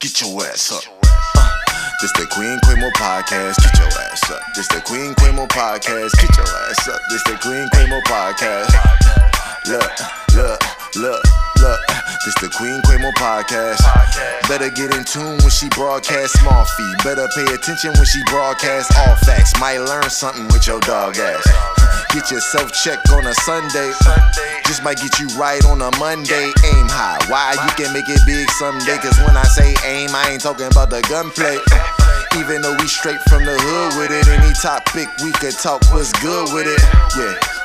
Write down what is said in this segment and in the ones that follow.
Get your ass up. Uh, this the Queen Quimo podcast. Get your ass up. This the Queen Quimo podcast. Get your ass up. This the Queen Quimo podcast. Look, look, look, look. This the Queen Quimo podcast. Better get in tune when she broadcast small fee. Better pay attention when she broadcast all facts. Might learn something with your dog ass. Get yourself checked on a Sunday. Just might get you right on a Monday. Aim high. Why you can make it big someday? Cause when I say aim, I ain't talking about the gunplay. Even though we straight from the hood with it, any topic we could talk was good with it. Yeah.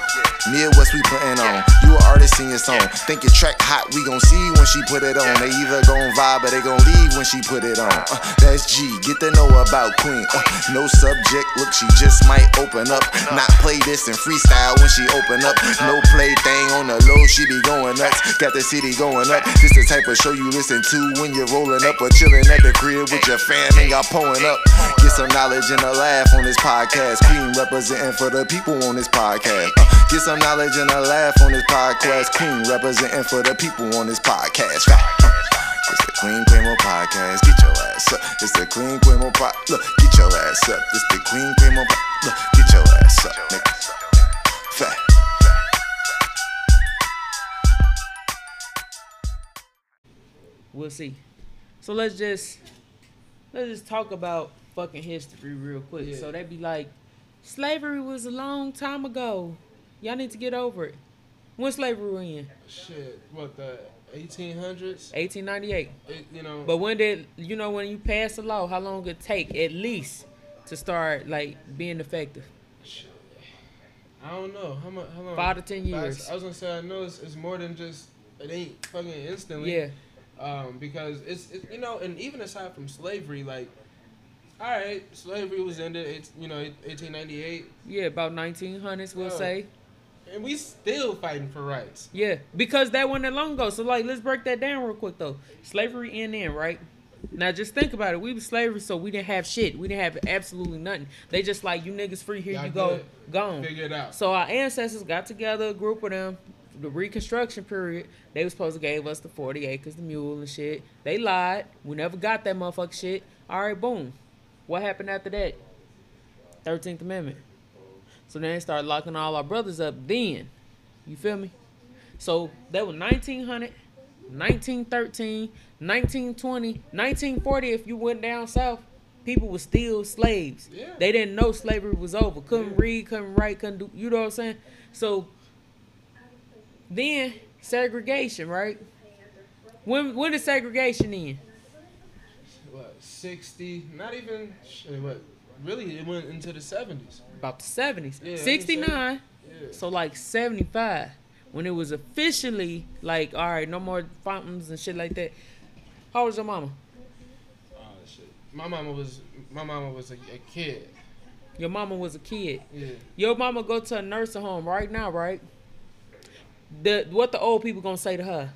Midwest we putting on. You an artist in your song. Think your track hot, we gon' see when she put it on. They either gon' vibe or they gon' leave when she put it on. Uh, that's G. Get to know about Queen. Uh, no subject, look, she just might open up. Not play this and freestyle when she open up. No play thing on the low, she be going nuts. Got the city going up. This the type of show you listen to when you're rolling up or chilling at the crib with your fam and y'all pulling up. Get some knowledge and a laugh on this podcast. Queen representing for the people on this podcast. Uh, get some knowledge and a laugh on this podcast. Queen representing for the people on this podcast. Right. It's the Queen Quimo podcast. Get your ass up. It's the Queen Quimo pod. Look, get your ass up. It's the Queen Quimo pod. Look, get your ass up. Nigga. Fat. We'll see. So let's just let's just talk about fucking history real quick. Yeah. So they be like, slavery was a long time ago. Y'all need to get over it. When slavery in? Shit, what the 1800s? 1898. It, you know, But when did you know when you pass a law, how long it take at least to start like being effective? I don't know how much. How long? Five to ten years. I, was gonna say I know it's, it's more than just it ain't fucking instantly. Yeah. Um, because it's it, you know, and even aside from slavery, like, all right, slavery was ended. It's you know 1898, Yeah, about 1900s, we'll Oh. say. And we still fighting for rights. Yeah, because that wasn't that long ago. So like, let's break that down real quick though. Slavery in in right. Now just think about it. We was slavery, so we didn't have shit. We didn't have absolutely nothing. They just like you niggas free. Here Y'all you go, good. gone. Figure it out. So our ancestors got together, a group of them. The Reconstruction period, they was supposed to gave us the forty acres, the mule and shit. They lied. We never got that motherfucker shit. All right, boom. What happened after that? Thirteenth Amendment. So then they started locking all our brothers up. Then, you feel me? So that was 1900, 1913, 1920, 1940. If you went down south, people were still slaves. Yeah. They didn't know slavery was over. Couldn't Yeah. read, couldn't write, couldn't do. You know what I'm saying? So then segregation, right? When when did segregation end? What 60? Not even. What? Really, it went into the 70s. About the 70s. Yeah, 69. Yeah. So like 75 when it was officially like all right, no more fountains and shit like that. How was your mama? Oh shit. My mama was my mama was a, a kid. Your mama was a kid. Yeah. Your mama go to a nursing home right now, right? The what the old people gonna say to her?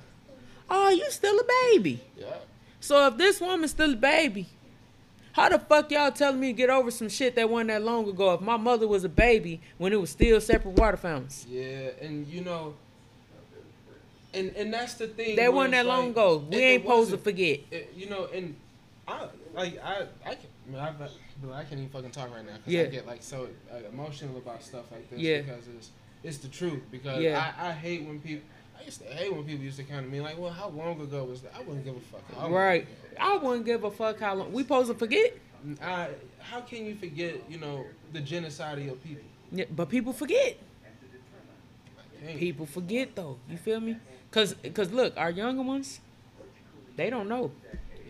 Oh, you still a baby. Yeah. So if this woman's still a baby, how the fuck y'all telling me to get over some shit that wasn't that long ago? If my mother was a baby when it was still separate water fountains, Yeah, and you know, and and that's the thing. that wasn't that it's long ago. We it- ain't it supposed to forget. It- you know, and I like I I can I, mean, but I can't even fucking talk right now because Yeah. I get like so uh, emotional about stuff like this Yeah. because it's it's the truth because Yeah. I, I hate when people. I used to hate when people used to come to me like, "Well, how long ago was that?" I wouldn't give a fuck. I Right. I wouldn't give a fuck how long. We supposed to forget? I, how can you forget? You know, the genocide of your people. Yeah, but people forget. People forget though. You feel me? Cause, cause look, our younger ones, they don't know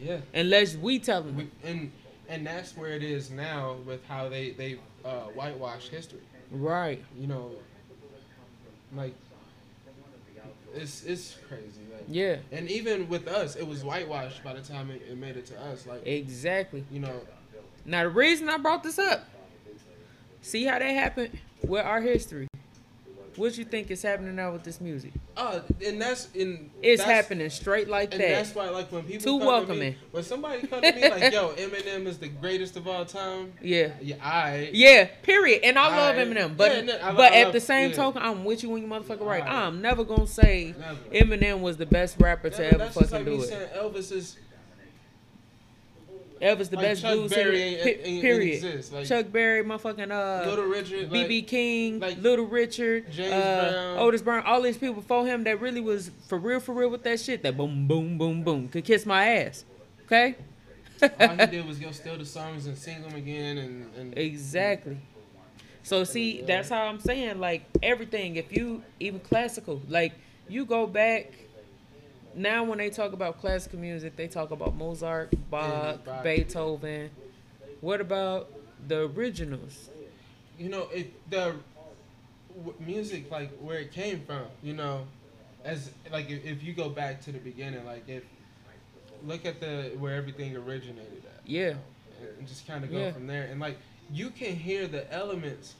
Yeah. unless we tell them. We, and and that's where it is now with how they they uh, whitewash history. right. You know, like it's it's crazy. Like, Yeah. and even with us, it was whitewashed by the time it, it made it to us. Like Exactly. you know, Now the reason I brought this up, see how that happened with our history. What you think is happening now with this music? uh, and that's in It's that's, happening straight like And that. that's why, like, when people Too welcoming. To me, when somebody come to me like, "Yo, Eminem is the greatest of all time," yeah. yeah, I Yeah, period. And I love Eminem, but Yeah, no, I but I at the same yeah. token, I'm with you when you motherfucker right. Alright. I'm never gonna say Never. Eminem was the best rapper to ever fucking like do it. Elvis is Elvis the Like best Chuck Berry singer. ain't- ain't- period. exist. Like- Chuck Berry, motherfucking uh, Little Richard, like, BB King, like Little Richard, James uh, Brown. Otis Brown, all these people before him that really was for real, for real with that shit. That boom, boom, boom, boom could kiss my ass. Okay. all he did was go steal the songs and sing them again, and, and Exactly. So see, that's how I'm saying like everything. If you even classical, like you go back. Now when they talk about classical music, they talk about Mozart, Bach, Bach. Beethoven. What about the originals? you know it the w- music like where it came from you know as like if, if you go back to the beginning like if look at the where everything originated at Yeah, and just kind of go Yeah. from there and like you can hear the elements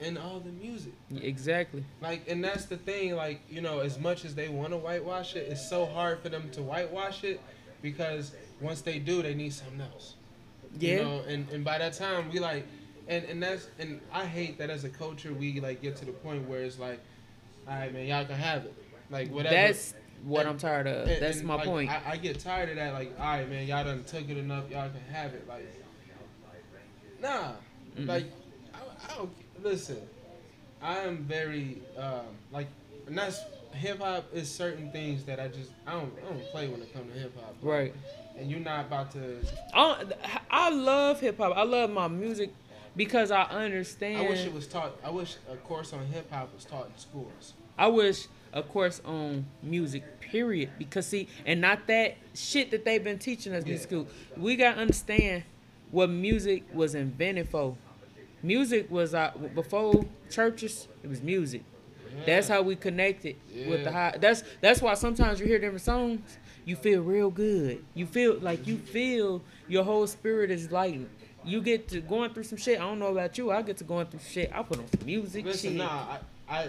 in all the music exactly. like and that's the thing like you know as much as they want to whitewash it it's so hard for them to whitewash it because once they do they need something else Yeah, you know, and, and by that time we like and, and that's and I hate that as a culture we like get to the point where it's like, all right man, y'all can have it. Like whatever that's what and- I'm tired of. and- That's and, my like, point. I, I get tired of that, like, all right man, y'all done took it enough, y'all can have it. Like Nah. Mm-mm. Like I, I don't listen. I am very um like and that's hip hop is certain things that I just I don't I don't play when it comes to hip hop. right. And you're not about to I, I love hip hop. I love my music because I understand. I wish it was taught. I wish a course on hip hop was taught in schools. I wish a course on music, period. Because see, and not that shit that they've been teaching us in school. We gotta understand what music was invented for. Music was uh, before churches. It was music. That's how we connected with the high. That's that's why sometimes you hear different songs, you feel real good. You feel like you feel your whole spirit is lightened. You get to going through some shit. I don't know about you. I get to going through shit. I put on some music. Listen, shit. nah, I, I,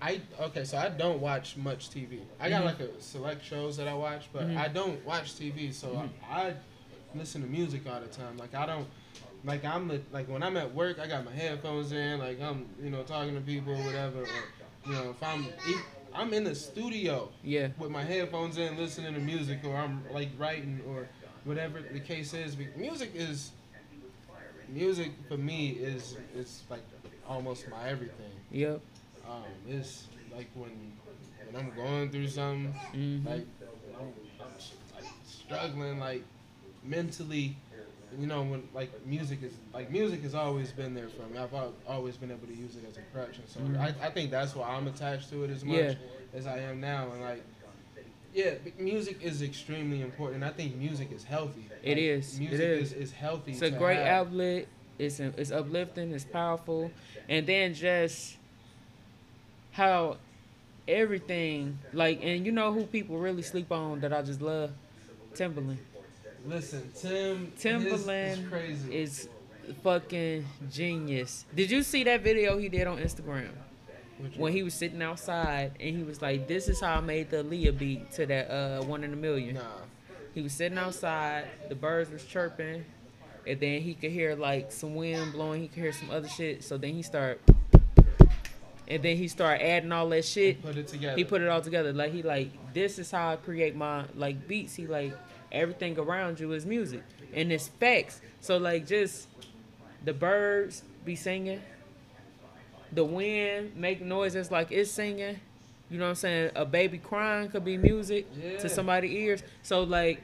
I, okay, so I don't watch much TV. I got Mhm. like a select shows that I watch, but Mhm. I don't watch TV. So Mhm. I, I listen to music all the time. Like I don't, like I'm the, like when I'm at work, I got my headphones in, like I'm, you know, talking to people, or whatever. Or, you know, if I'm, I'm in the studio Yeah. with my headphones in, listening to music, or I'm like writing, or whatever the case is. Music is, music for me is it's like almost my everything. Yep. Um, it's like when when I'm going through something, Mhm. like I'm, I'm like struggling, like mentally. You know, when like music is like music has always been there for me. I've always been able to use it as a crutch, and so Mhm. I, I think that's why I'm attached to it as much Yeah. as I am now. And like, yeah, music is extremely important. I think music is healthy. It Like, is. Music is. is. is healthy. It's a great have. outlet. It's it's uplifting. It's powerful, and then just how everything like and you know who people really sleep on that I just love, Timbaland. Listen, Tim. Timbaland is crazy. is fucking genius. Did you see that video he did on Instagram when he was sitting outside and he was like, "This is how I made the Aaliyah beat to that uh one in a million. Nah. He was sitting outside, the birds was chirping, and then he could hear like some wind blowing. He could hear some other shit. So then he start, and then he start adding all that shit. Put it together. He put it all together. Like he like this is how I create my like beats. He like everything around you is music and it's facts. So like just the birds be singing, the wind make noises like it's singing. You know what I'm saying? A baby crying could be music Yeah. to somebody's ears. So like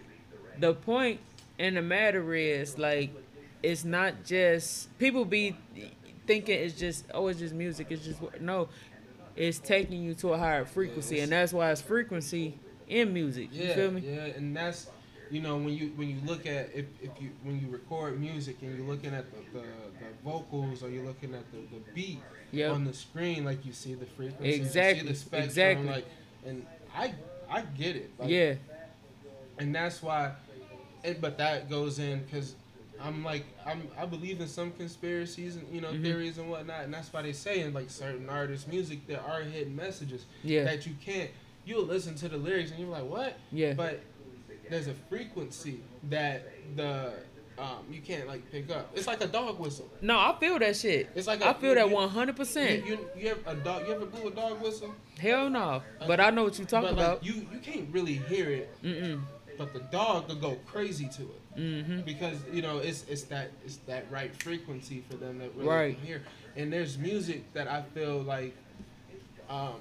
the point in the matter is like it's not just people be thinking it's just oh it's just music it's just no it's taking you to a higher frequency and that's why it's frequency in music you feel me yeah, and that's you know when you when you look at if, if you when you record music and you're looking at the, the, the vocals or you're looking at the, the beat Yep. on the screen like you see the frequency Exactly, you see the spectrum exactly. like and I I get it like, yeah and that's why and, but that goes in because I'm like I'm I believe in some conspiracies and you know Mhm. theories and whatnot and that's why they say in like certain artists music there are hidden messages yeah that you can't you'll listen to the lyrics and you're like what yeah but there's a frequency that the um, you can't like pick up. It's like a dog whistle. no i feel that shit It's like I a- feel that 100% You, you, you ever a dog? You ever blew a dog whistle? hell no but i know what you're talking but like, about you you can't really hear it Mm-mm. but the dog will go crazy to it Mm-hmm. because you know it's it's that it's that right frequency for them that really Right. can hear. And there's music that I feel like um,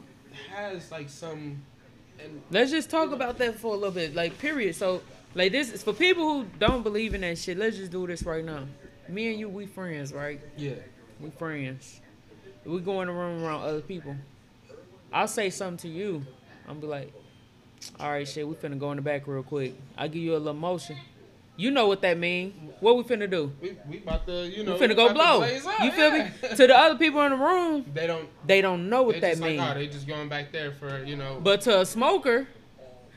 has like some Let's just talk about that for a little bit, like period. So, like this is for people who don't believe in that shit. Let's just do this right now. Me and you, we friends, right? yeah We friends. We going room around other people. I'll say something to you. I'm be like, all right, shit, we finna go in the back real quick. I'll give you a little motion. You know what that mean. What we finna do? we we about to you know We finna go blow. up, You feel yeah. me? To the other people in the room, they don't they don't know what that means. mean. like oh they just going back there for you know But to a smoker,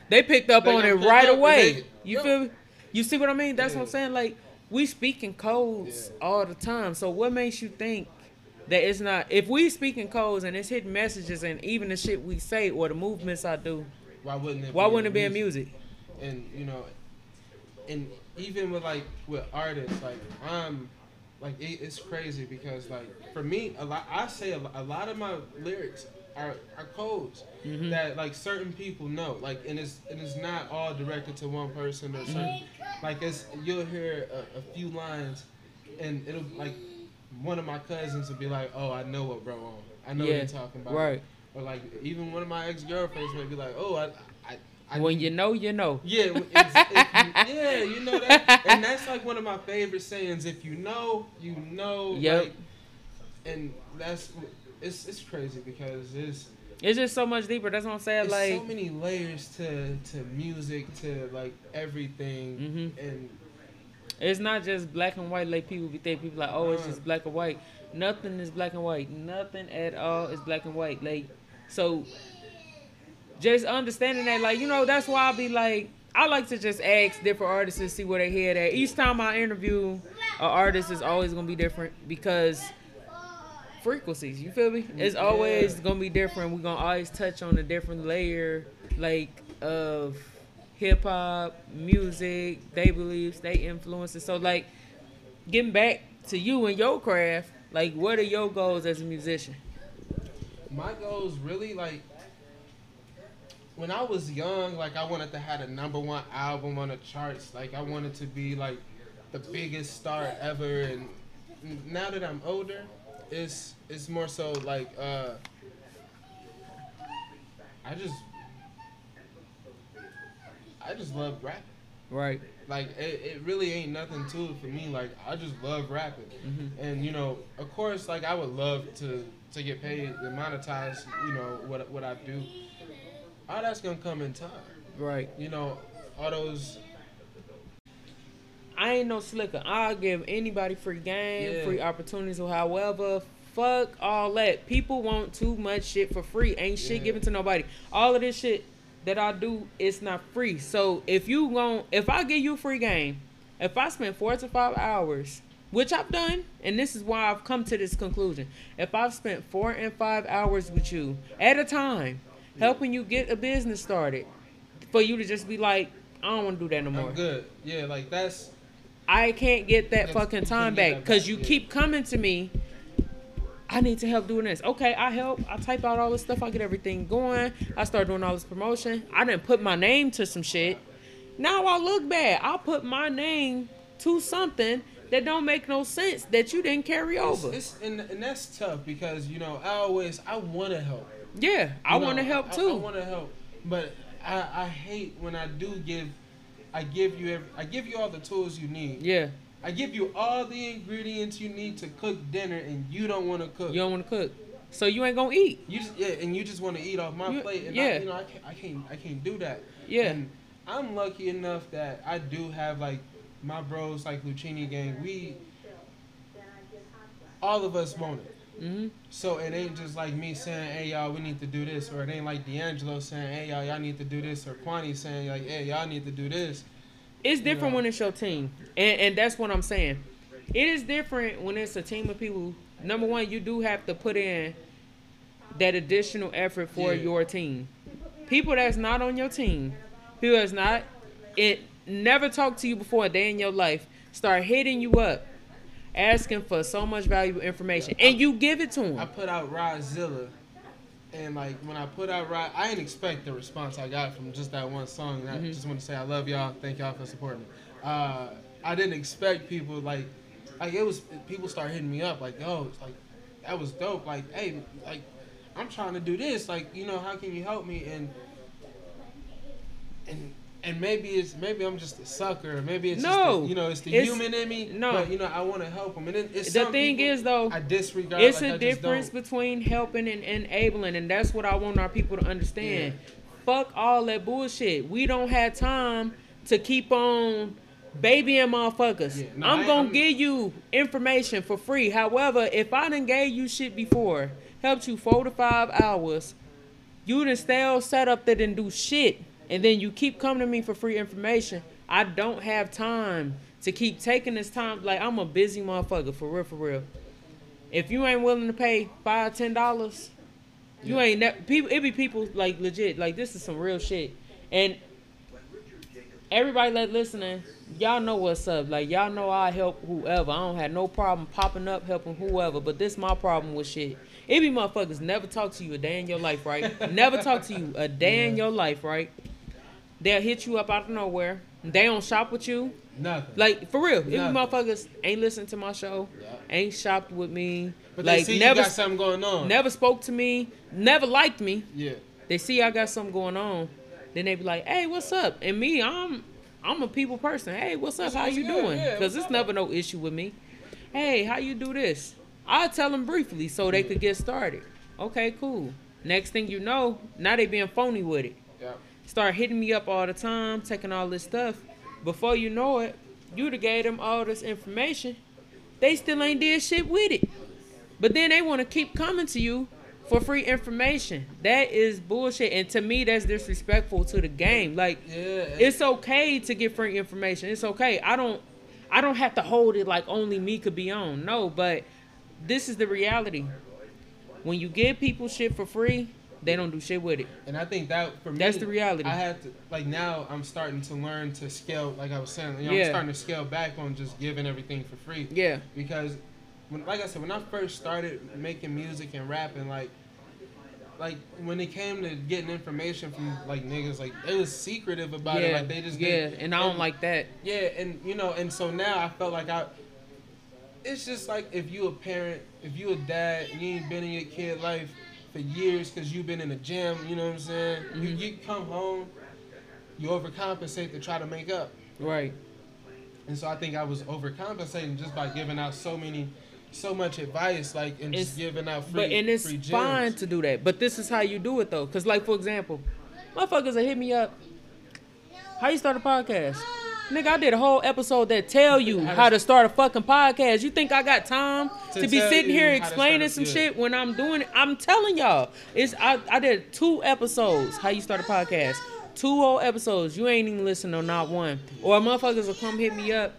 they picked up They on it right away. they- you Yo. feel me? You see what I mean? That's what I'm saying. Like we speak in codes Yeah. all the time. So what makes you think that it's not? If we speak in codes and it's hitting messages and even the shit we say or the movements I do, why wouldn't it why be wouldn't it be in music? and you know and even with like with artists like i'm like it, it's crazy because like for me a lot i say a, a lot of my lyrics are, are codes Mhm. that like certain people know like and it's and it's not all directed to one person or certain like it's you'll hear a, a few lines and it'll like one of my cousins will be like oh i know what bro on i know Yeah, what you're talking about Right. or like even one of my ex-girlfriends may be like oh i i, When you know, you know. yeah, if you, yeah, you know that, and that's like one of my favorite sayings. If you know, you know. Yep. Like, and that's it's it's crazy because it's It's just so much deeper. That's what I'm saying. there's Like, so many layers to to music to like everything, Mhm. and It's not just black and white like people be think. People like, oh, it's just black and white. Nothing is black and white. Nothing at all is black and white. Like, so just understanding that, like, you know, that's why I be like, I like to just ask different artists to see where they head at. Each time I interview an artist is always gonna be different because frequencies. You feel me? It's always gonna be different. We're gonna always touch on a different layer, like of hip hop, music, they beliefs, they influences. So like getting back to you and your craft, like what are your goals as a musician? my goals really like when I was young, like I wanted to have a number one album on the charts. Like I wanted to be like the biggest star ever. And now that I'm older, it's it's more so like uh, I just I just love rapping. Right. Like it, it really ain't nothing to it for me. Like I just love rapping, Mhm. and you know, of course, like I would love to to get paid and monetize. You know what what I do. All that's gonna come in time. Right. You know, all those. I ain't no slicker. I'll give anybody free game, Yeah. free opportunities, or however. Fuck all that. People want too much shit for free. Ain't shit Yeah. given to nobody. All of this shit that I do, it's not free. So if you gon' if I give you free game, if I spend four to five hours, which I've done, and this is why I've come to this conclusion. If I've spent four and five hours with you at a time, helping you get a business started, for you to just be like, I don't want to do that no more. I'm good. Yeah, like that's. I can't get that fucking time back because you yeah. keep coming to me. I need to help doing this. Okay, I help. I type out all this stuff. I get everything going. I start doing all this promotion. I didn't put my name to some shit. Now I look bad. I put my name to something that don't make no sense that you didn't carry It's, over. it's and, and that's tough because you know I always I want to help. Yeah, I want to help I- I, want to help, but I, I hate when I do give. I give you every, I give you all the tools you need. yeah, I give you all the ingredients you need to cook dinner, and you don't want to cook. you don't want to cook, so you ain't gonna eat. You just yeah, and you just want to eat off my You- plate, and yeah. I, you know I can't, I can't, I can't do that. Yeah, And I'm lucky enough that I do have like my bros, like Lucchini gang. We, all of us want it. Hmm So it ain't just like me saying, "Hey y'all, we need to do this," or it ain't like D'Angelo saying, "Hey y'all, y'all need to do this," or Kwani saying like, "Hey y'all need to do this." It's different know. when it's your team, and and that's what I'm saying. It is different when it's a team of people. Number one, you do have to put in that additional effort for Yeah. your team. People that's not on your team, who has not, it never talked to you before a day in your life, start hitting you up, asking for so much valuable information, and you give it to him. I put out Rodzilla, And like when I put out right, I didn't expect the response I got from just that one song. And I Mhm. just want to say I love y'all. Thank y'all for supporting me. Uh, I didn't expect people like, like it was people start hitting me up like, yo, it's like that was dope. Like, hey, like I'm trying to do this. Like, you know, how can you help me? And and and maybe it's maybe I'm just a sucker. Maybe it's just No. the, you know it's the It's- human in me. no. but you know I want to help them. And it, it's the thing is though, I disregard. it's like, a I difference between helping and enabling, and that's what I want our people to understand. Fuck all that bullshit. We don't have time to keep on babying motherfuckers. Yeah, no, I'm I- gonna I'm- give you information for free. However, if I done gave you shit before, helped you four to five hours, you done still set up that didn't do shit, and then you keep coming to me for free information. I don't have time to keep taking this time. Like I'm a busy motherfucker for real, for real. If you ain't willing to pay five, ten dollars, you Yeah. ain't ne- people. It be people like legit. Like this is some real shit, and everybody that listening, y'all know what's up. Like y'all know I help whoever. I don't have no problem popping up helping whoever. But this my problem with shit. It be motherfuckers never talk to you a day in your life, right? never talk to you a day in your life, right? They'll hit you up out of nowhere. They don't shop with you. Nothing. Like for real, if you motherfuckers ain't listened to my show, Yeah. ain't shopped with me, but like they see never you got something going on. never spoke to me, never liked me. Yeah. They see I got something going on, then they be like, "Hey, what's up?" And me, I'm I'm a people person. Hey, what's up? How you doing? Because what's it's up? never no issue with me. Hey, how you do this? I'll tell them briefly so they could get started. Okay, cool. Next thing you know, now they being phony with it. Yeah. Start hitting me up all the time, taking all this stuff. Before you know it, you done gave them all this information. They still ain't did shit with it. But then they want to keep coming to you for free information. That is bullshit. And to me, that's disrespectful to the game. Like, Yeah. it's okay to get free information. It's okay. I don't I don't have to hold it like only me could be on. No, but this is the reality. When you give people shit for free, they don't do shit with it. And I think that for me, That's the reality. I had to like now I'm starting to learn to scale. Like I was saying, you know, Yeah. I'm starting to scale back on just giving everything for free. Yeah. Because, when, like I said, when I first started making music and rapping, like, like when it came to getting information from like niggas, like they was secretive about it. yeah. Like they just yeah, didn't- and I don't like that. Yeah, and you know, and so now I felt like I. It's just like if you a parent, if you a dad, and you ain't been in your kid life for years because you've been in the gym. You know what I'm saying? You Mhm. you come home, you overcompensate to try to make up, Right. and so I think I was overcompensating just by giving out so many, so much advice, like and It's- just giving out free. But and it's free fine to do that. But this is how you do it though. Cause like for example, motherfuckers will hit me up. How you start a podcast? Nigga, I did a whole episode that tell you how to start a fucking podcast. You think I got time To to, be sitting here explaining some yeah. shit when I'm doing it? I'm telling y'all. It's I, I did two episodes, how you start a podcast. Two whole episodes. You ain't even listened to not one. Or motherfuckers will come hit me up.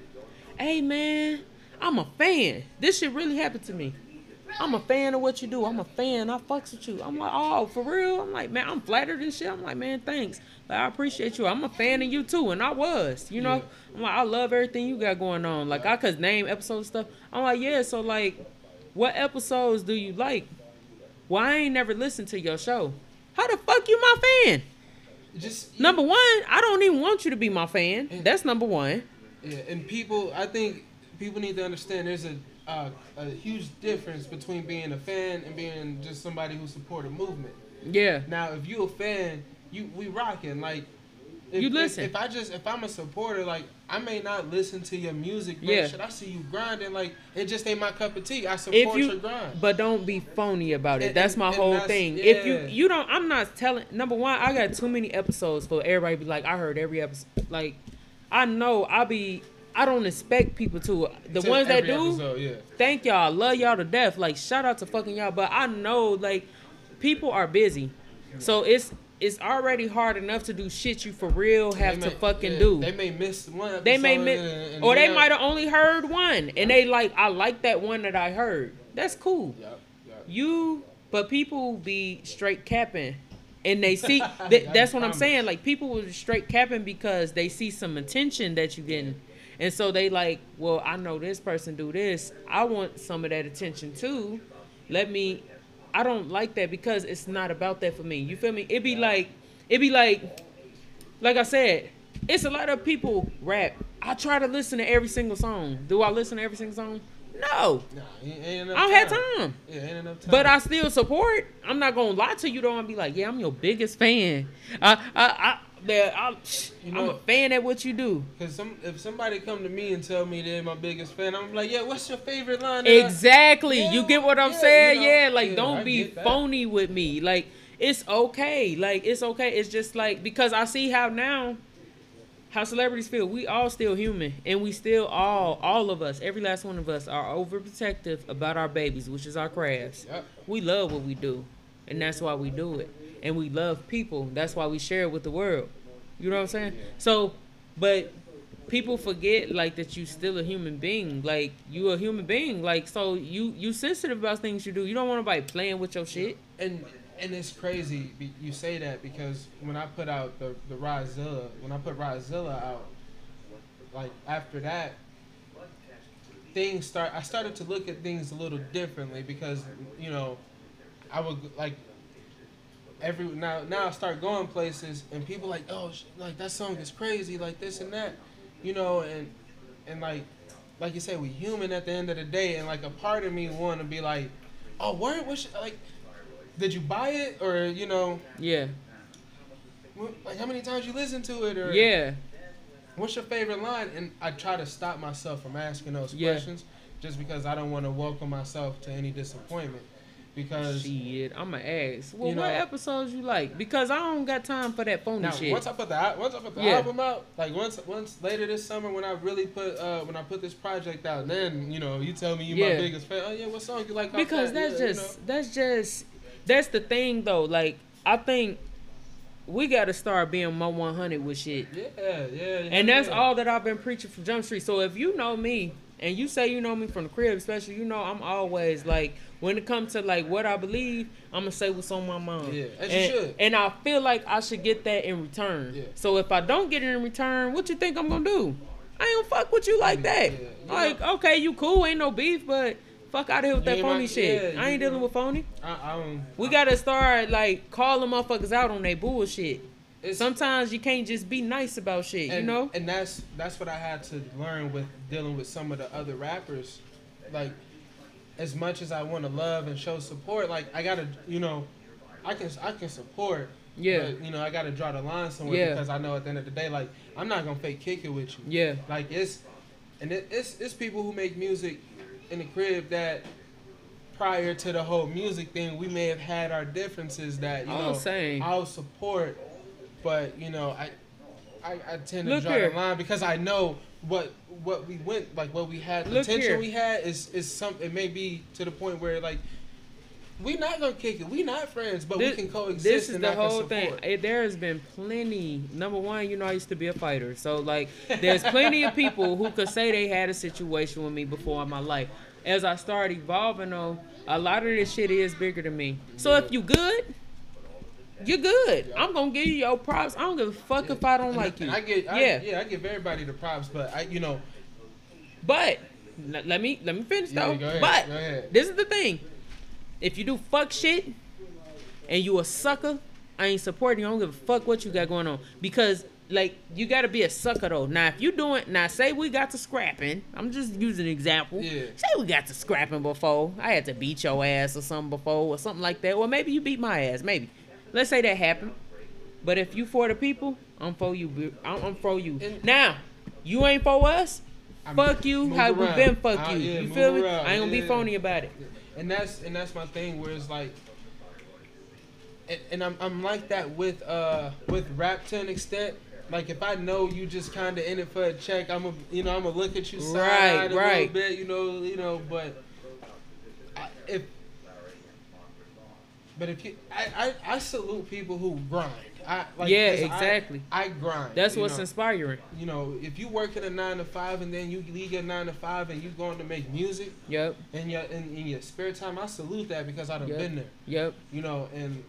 Hey man, I'm a fan. This shit really happened to me. I'm a fan of what you do. I'm a fan. I fucks with you. I'm like, oh, for real? I'm like, man, I'm flattered and shit. I'm like, man, thanks. Like, I appreciate you. I'm a fan of you too, and I was. You know, Yeah. I'm like, I love everything you got going on. Like, I could name episodes stuff. I'm like, yeah. So like, what episodes do you like? Well, I ain't never listened to your show. How the fuck you my fan? Just Number one, I don't even want you to be my fan. That's number one. Yeah, and people, I think people need to understand there's a uh, a huge difference between being a fan and being just somebody who support a movement. Yeah. Now, if you a fan, you we rocking like. If, You listen. If, I just if I'm a supporter, like I may not listen to your music, but Yeah. shit, I see you grinding. Like it just ain't my cup of tea. I support if you your grind. but don't be phony about it And- that's my and whole thing if you you don't i'm not telling number one i got too many episodes for everybody be like i heard every episode like i know i be i don't expect people to the To ones that do episode, yeah. thank y'all love y'all to death like shout out to fucking y'all but i know like people are busy so it's it's already hard enough to do shit you for real have They to fucking yeah, do They may miss one. They may miss, and or they might have only heard one, and they like, I like that one that I heard. That's cool. Yup, yup. You, but people be straight capping, and they see. th- that's what I'm saying. Like people will straight capping because they see some attention that you getting, and so they like, well, I know this person do this. I want some of that attention too. Let me. I don't like that because it's not about that for me. You feel me? It'd be like, it'd be like, like I said, it's a lot of people rap. I try to listen to every single song. Do I listen to every single song? No. Nah, ain't, ain't enough I don't have time. Yeah, ain't enough time. But I still support. I'm not gonna lie to you though and be like, yeah, I'm your biggest fan. I I, I, I, man, I, You I'm a fan at what you do. Cause some if somebody come to me and tell me they're my biggest fan, I'm like, yeah, what's your favorite line? that I-" Exactly. Yeah, you get what I'm yeah, saying? you know, yeah. Like, yeah, don't I be phony with me. Like, it's okay. Like, it's okay. It's just like because I see how now how celebrities feel. We all still human, and we still all all of us, every last one of us, are overprotective about our babies, which is our crafts. We love what we do, and that's why we do it. And we love people. That's why we share it with the world. You know what I'm saying? So, but people forget like that you still a human being. Like you a human being. Like so you you sensitive about things you do. You don't want nobody playing with your shit. And and it's crazy you say that because when I put out the the Rizilla, when I put Rizilla out, like after that, things start. I started to look at things a little differently because you know, I would like every now now I start going places and people like oh sh- like that song is crazy like this and that, you know and and like like you said we human at the end of the day and like a part of me want to be like oh word what's like did you buy it or you know Yeah. like how many times you listen to it or Yeah. what's your favorite line and I try to stop myself from asking those Yeah. questions just because I don't want to welcome myself to any disappointment because Shit, I'ma ask. Well, You what know- episodes you like? Because I don't got time for that phony Now, shit. once I put the once I put the Yeah. album out, like once once later this summer when I really put uh when I put this project out, then you know you tell me you my biggest fan. Oh yeah, what song you like? because that? that's Yeah, you just that's just that's the thing though. Like I think we got to start being more 100 with shit. yeah, yeah, yeah. And that's yeah. all that I've been preaching from Jump Street. So if you know me and you say you know me from the crib, especially, you know I'm always like when it comes to like what I believe, I'm gonna say what's on my mind. Yeah, as you and, should. and I feel like I should get that in return. Yeah. So if I don't get it in return, what you think I'm gonna do? I ain't gonna fuck with you like that. Yeah, you Like, okay, you cool, ain't no beef, but fuck out of here with that my- phony shit. yeah, I ain't dealing with phony. I, I don't, We gotta start like calling motherfuckers out on their bullshit. Sometimes you can't just be nice about shit, and, you know? and that's that's what I had to learn with dealing with some of the other rappers. Like, as much as I want to love and show support, like I gotta, you know, I can I can support. Yeah. But, you know, I gotta draw the line somewhere Yeah. because I know at the end of the day, like I'm not gonna fake kick it with you. Yeah. Like it's, and it, it's it's people who make music in the crib that prior to the whole music thing, we may have had our differences that you know. I'll support, but you know I, I, I tend to Look draw here. the line because I know what what we went like what we had the Look tension here. we had is is some it may be to the point where like. We not gonna kick it. We not friends, but This- we can coexist. This is the whole thing. There has been plenty. Number one, you know, I used to be a fighter, so like, there's plenty of people who could say they had a situation with me before in my life. As I start evolving, though, a lot of this shit is bigger than me. So if you good, you're good. I'm gonna give you your props. I don't give a fuck if I don't And like you. I get, I, yeah. yeah, I give everybody the props, but I, you know, But let me let me finish Yeah, though. but this is the thing: if you do fuck shit and you a sucker, I ain't supporting you. I don't give a fuck what you got going on because like you got to be a sucker though. Now if you doing now, say we got to scrapping. I'm just using an example. Yeah. Say we got to scrapping before. I had to beat your ass or something before or something like that. Or maybe you beat my ass. Maybe. Let's say that happened. But if you for the people, I'm for you. I'm, I'm for you. And- now, you ain't for us. I'm- fuck you. How we been? Fuck you. yeah, you feel me? around. I ain't gonna be phony about it. and that's and that's my thing where it's like and, and I'm, I'm like that with uh with rap to an extent like if I know you just kind of in it for a check I'm a you know I'm gonna look at you side Right, a right. little bit you know you know but I, if but if you I, I I salute people who grind I like Yeah, 'cause I- exactly. I, grind That's what's know. inspiring. you know if you work at a nine to five and then you leave your nine to five and you going to make music Yep. in your in, in your spare time, I salute that because I've Yep. been there. Yep. You know, and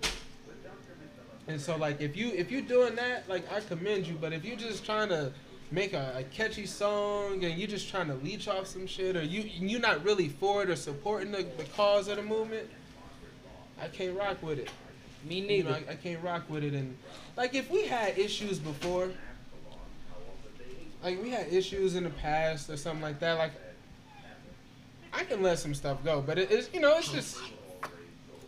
and so like if you if you're doing that, like I commend you. But if you're just trying to make a, a catchy song and you're just trying to leech off some shit, or you you're not really for it or supporting the, the cause of the movement, I can't rock with it. Me You neither. know, I, I can't rock with it. And like, if we had issues before, like we had issues in the past or something like that, like I can let some stuff go. But it, it's you know, it's just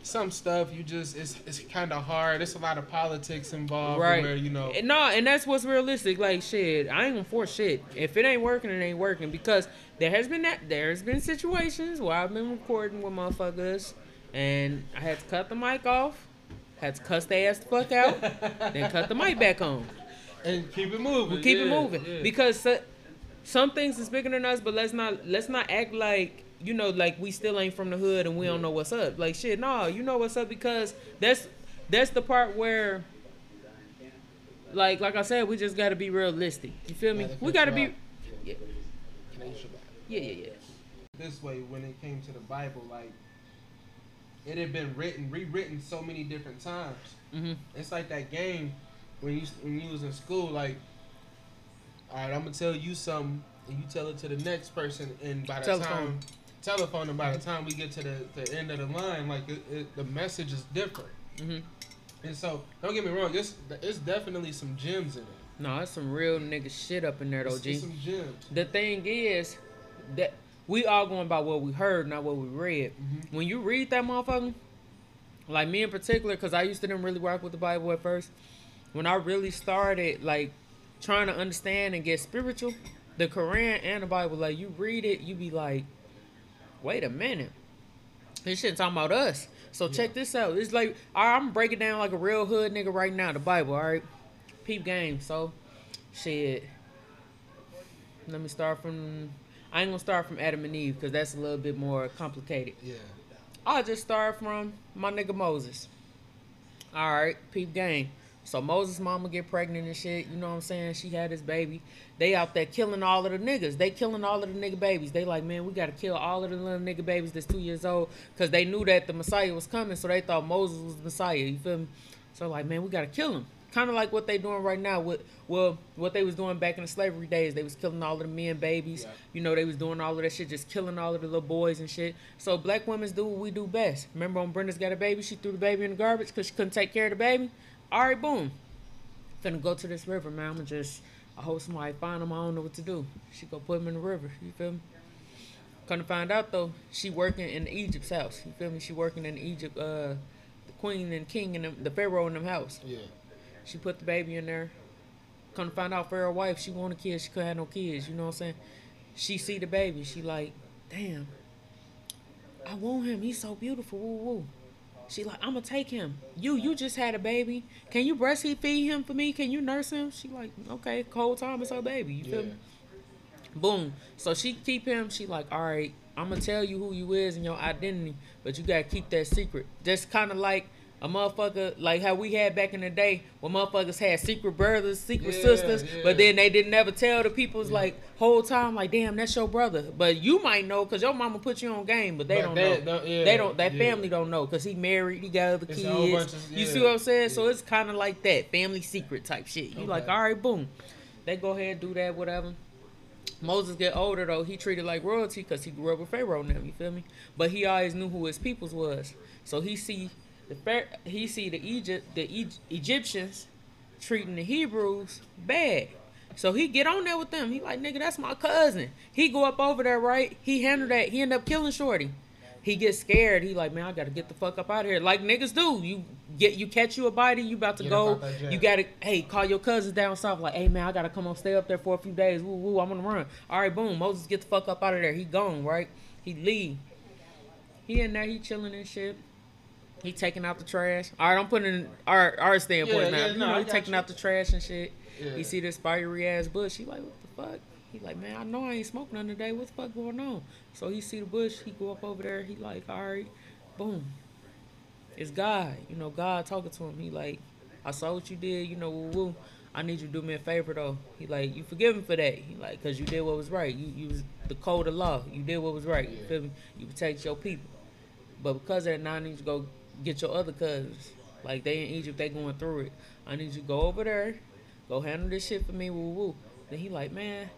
some stuff you just it's it's kind of hard. It's a lot of politics involved. Right. Where you know. And no, and that's what's realistic. Like shit, I ain't gonna force shit. If it ain't working, it ain't working. Because there has been that there's been situations where I've been recording with motherfuckers, and I had to cut the mic off, had to cuss their ass the fuck out, then cut the mic back on. and keep it moving. We keep it moving yeah. because so- some things is bigger than us. But let's not let's not act like you know like we still ain't from the hood and we don't know what's up. Like shit, no, you know what's up because that's that's the part where. Like, like I said, we just gotta be realistic. You feel me? Yeah, we gotta be, yeah, Can I use your back? yeah, yeah, yeah. this way when it came to the Bible, like it had been written, rewritten so many different times. hmm It's like that game when you when you was in school, like, all right, I'm gonna tell you something, and you tell it to the next person, and by the Telephone. time telephone, and by the time we get to the, the end of the line, like it, it, the message is different. hmm And so, don't get me wrong, it's it's definitely some gems in it. No, that's some real nigga shit up in there though, It's, G. it's some gems. The thing is that we all going by what we heard, not what we read. Mhm. When you read that motherfucker, like me in particular, because I used to didn't really rock with the Bible at first. When I really started like trying to understand and get spiritual, the Quran and the Bible, like you read it, you be like, wait a minute, this shit talking about us. So check this out. It's like I'm breaking down like a real hood nigga right now. The Bible, all right, peep game. So, shit. Let me start from. I ain't gonna start from Adam and Eve because that's a little bit more complicated. Yeah. I'll just start from my nigga Moses. All right, peep game. So Moses' mama get pregnant and shit. You know what I'm saying? She had this baby. They out there killing all of the niggas. They killing all of the nigga babies. They like, man, we gotta kill all of the little nigga babies that's two years old because they knew that the Messiah was coming. So they thought Moses was the Messiah. You feel me? So like, man, we gotta kill him. Kind of like what they doing right now. With well, what they was doing back in the slavery days. They was killing all of the men babies. Yeah. You know, they was doing all of that shit, just killing all of the little boys and shit. So black women do what we do best. Remember when Brenda's got a baby, she threw the baby in the garbage because she couldn't take care of the baby. All right, boom. Gonna go to this river, man. I'ma just, I hope somebody find him. I don't know what to do. She go put him in the river. You feel me? Come to find out though, she working in Egypt's house. You feel me? She working in Egypt, uh, the queen and king and them, the pharaoh in them house. Yeah. She put the baby in there. Come to find out, for her wife, she want a kid. She couldn't have no kids. You know what I'm saying? She see the baby. She like, damn. I want him. He's so beautiful. Woo woo. She like, I'ma take him. You, you just had a baby. Can you breastfeed him for me? Can you nurse him? She like, okay. Cole Thomas, her baby. You feel Yeah. me? Boom. So she keep him. She like, all right, I'm gonna tell you who you is and your identity, but you gotta keep that secret. Just kind of like a motherfucker, like how we had back in the day, when motherfuckers had secret brothers, secret Yeah, sisters, yeah. but then they didn't ever tell the people's like whole time, like, damn, that's your brother. But you might know because your mama put you on game, but they But don't they know. don't- yeah, they don't. That yeah. family don't know because he married, he got other It's kids. of- You see what I'm saying? So it's kind of like that family secret type shit. You like, all right, boom. They go ahead and do that, whatever. Moses get older though, he treated like royalty because he grew up with Pharaoh now. You feel me? But he always knew who his peoples was. So he see the he see the Egypt the e- Egyptians treating the Hebrews bad. So he get on there with them. He like nigga, that's my cousin. He go up over there, right? He handle that. He end up killing Shorty. He gets scared. He like, man, I gotta get the fuck up out of here. Like niggas do. You get you catch you a body, you about to Get go. up out that jam. You gotta hey, call your cousins down south. Like, hey man, I gotta come on, stay up there for a few days. Woo woo, I'm gonna run. All right, boom. Moses get the fuck up out of there. He gone, right? He leave. He in there, he chilling and shit. He taking out the trash. All right, I'm putting in our our standpoint Yeah, now. yeah, you know, I he taking you. out the trash and shit. Yeah. He see this fiery ass bush. He like, what the fuck? He like, man, I know I ain't smoking none today. What the fuck going on? So he see the bush. He go up over there. He like, all right, boom. It's God. You know, God talking to him. He like, I saw what you did. You know, woo woo. I need you to do me a favor though. He like, you forgive him for that. He like, cause you did what was right. You you was the code of law. You did what was right. You feel me? You protect your people. But because of that, now I need you to go get your other cousins. Like they in Egypt, they going through it. I need you to go over there, go handle this shit for me, woo woo. Then he like, man,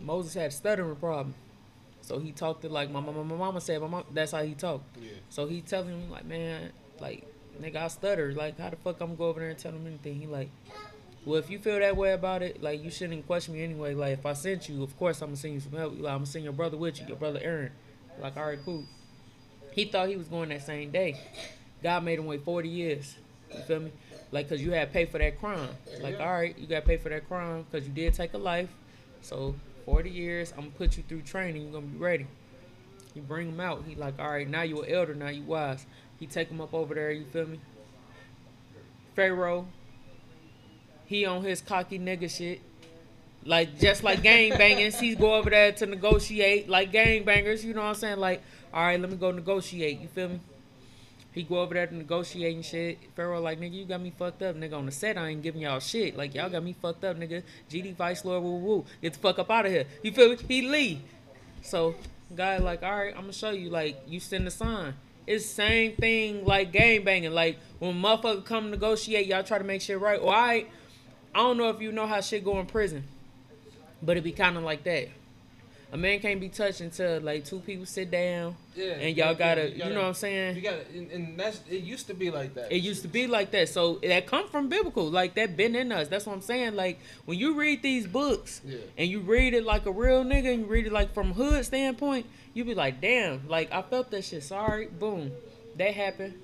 Moses had a stuttering problem. So he talked it like my mama, my mama said. My mom, that's how he talked. Yeah. So he telling me like, man, like nigga, I stutter. Like how the fuck I'm gonna go over there and tell him anything? He like, well, if you feel that way about it, like you shouldn't question me anyway. Like if I sent you, of course I'm gonna send you some help. Like, I'm gonna send your brother with you, your brother Aaron. Like all right, cool. He thought he was going that same day. God made him wait 40 years. You feel me? Like, cause you had to pay for that crime. Like, all right, you got to pay for that crime because you did take a life. So 40 years, I'm gonna put you through training. You're gonna be ready. You bring him out. He like, all right, now you an elder. Now you wise. He take him up over there. You feel me? Pharaoh. He on his cocky nigga shit. Like just like gang bangers, he's go over there to negotiate like gang bangers. You know what I'm saying? Like, all right, let me go negotiate. You feel me? He go over there to negotiate and shit. Pharaoh like, nigga, you got me fucked up, nigga. On the set, I ain't giving y'all shit. Like, y'all got me fucked up, nigga. GD Vice Lord, woo woo. Get the fuck up out of here. You feel me? He leave. So, guy like, all right, I'm gonna show you. Like, you send a sign. It's same thing like gang banging. Like when motherfucker come negotiate, y'all try to make shit right. Or I, I don't know if you know how shit go in prison, but it be kind of like that. A man can't be touched until like two people sit down Yeah. and y'all yeah, gotta, you know what I'm saying? You gotta, and, and that's it. Used to be like that. It used to be like that. So that come from biblical. Like that been in us. That's what I'm saying. Like when you read these books Yeah. and you read it like a real nigga and you read it like from hood standpoint, you be like, damn, like I felt that shit. Sorry, boom. That happened.